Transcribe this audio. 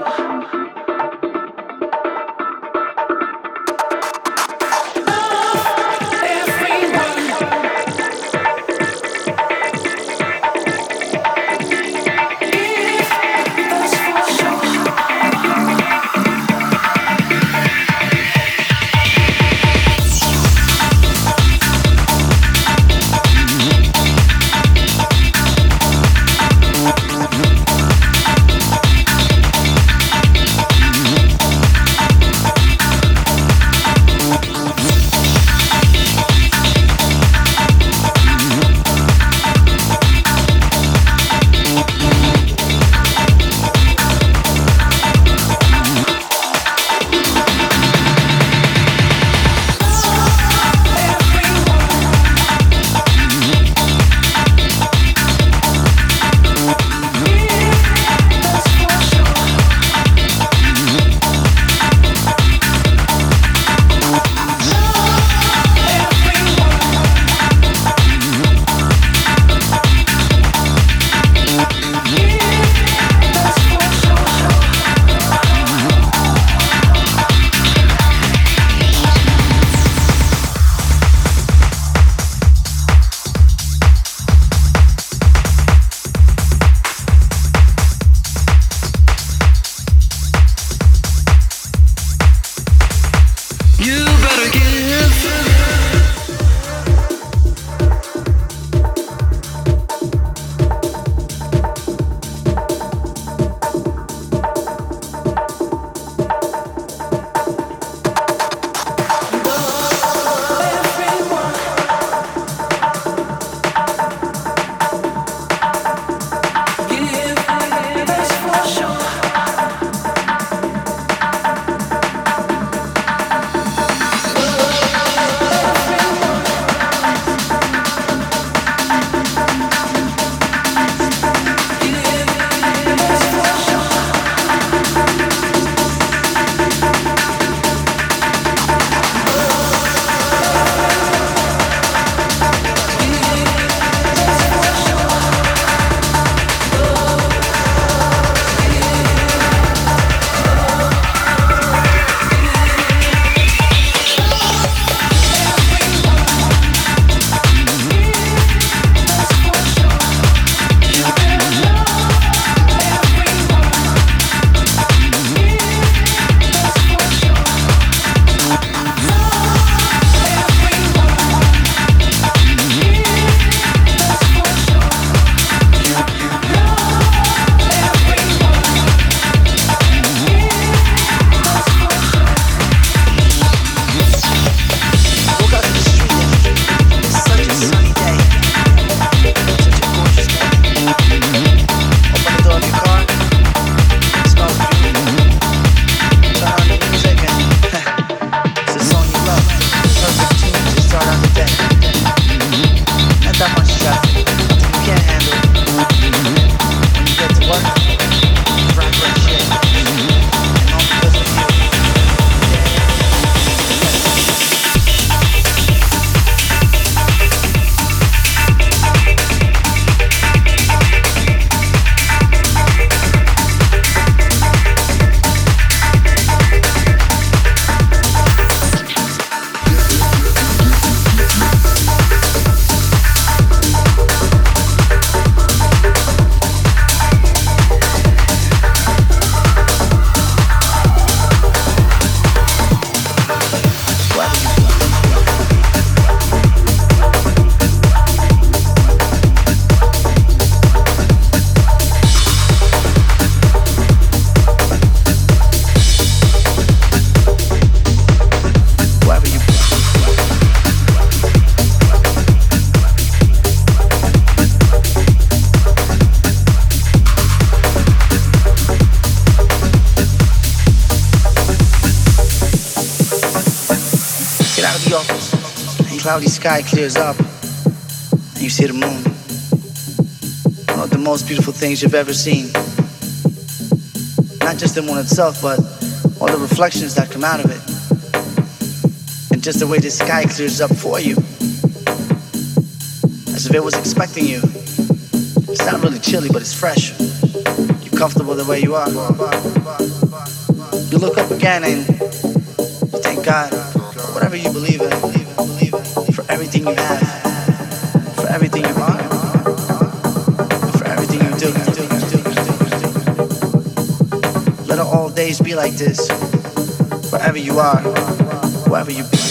Bye. Sky clears up and you see the moon. One of the most beautiful things you've ever seen. Not just the moon itself, but all the reflections that come out of it. And just the way the sky clears up for you. As if it was expecting you. It's not really chilly, but it's fresh. You're comfortable the way you are. You look up again and you thank God, whatever you believe in for everything you are, for everything you do. Let all days be like this, wherever you are, wherever you be.